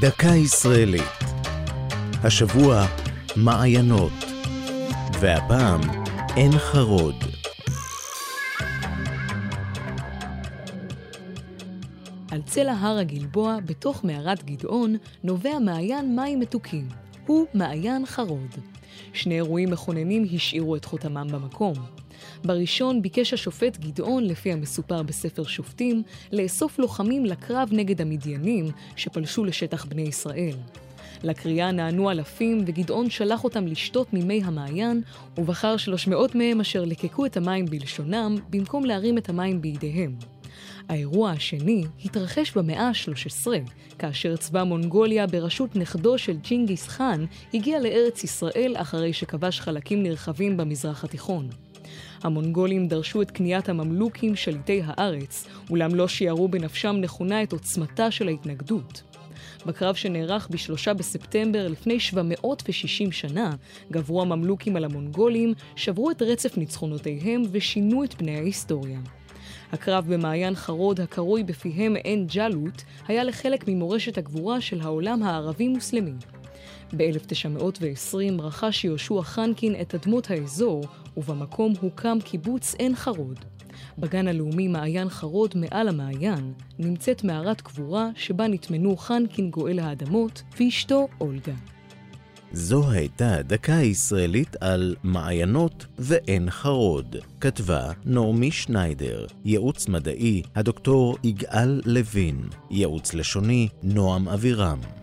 דקה ישראלית. השבוע, מעיינות. והפעם, עין חרוד. על צלע הר הגלבוע, בתוך מערת גדעון, נובע מעיין מים מתוקים. הוא מעיין חרוד. שני אירועים מכוננים השאירו את חותמם במקום. בראשון ביקש השופט גדעון, לפי המסופר בספר שופטים, לאסוף לוחמים לקרב נגד המדיינים שפלשו לשטח בני ישראל. לקריאה נענו אלפים, וגדעון שלח אותם לשתות ממי המעיין, ובחר 300 מהם אשר לקקו את המים בלשונם, במקום להרים את המים בידיהם. האירוע השני התרחש במאה ה-13, כאשר צבא מונגוליה בראשות נכדו של ג'ינגיס חאן הגיע לארץ ישראל אחרי שכבש חלקים נרחבים במזרח התיכון. המונגולים דרשו את כניעת הממלוכים שליטי הארץ, אולם לא שיערו בנפשם נכונה את עוצמתה של ההתנגדות. בקרב שנערך בשלושה בספטמבר לפני 760 שנה, גברו הממלוכים על המונגולים, שברו את רצף ניצחונותיהם ושינו את פני ההיסטוריה. הקרב במעיין חרוד, הקרוי בפיהם עין ג'אלוט, היה לחלק ממורשת הגבורה של העולם הערבי-מוסלמי. ב-1920 רכש יהושע חנקין את אדמות האזור, ובמקום הוקם קיבוץ עין חרוד. בגן הלאומי מעיין חרוד מעל המעיין נמצאת מערת קבורה שבה נטמנו חנקין גואל האדמות ואשתו אולגה. זו הייתה דקה ישראלית על מעיינות ועין חרוד. כתבה נעמי שניידר, ייעוץ מדעי הדוקטור יגאל לוין, ייעוץ לשוני נועם אבירם.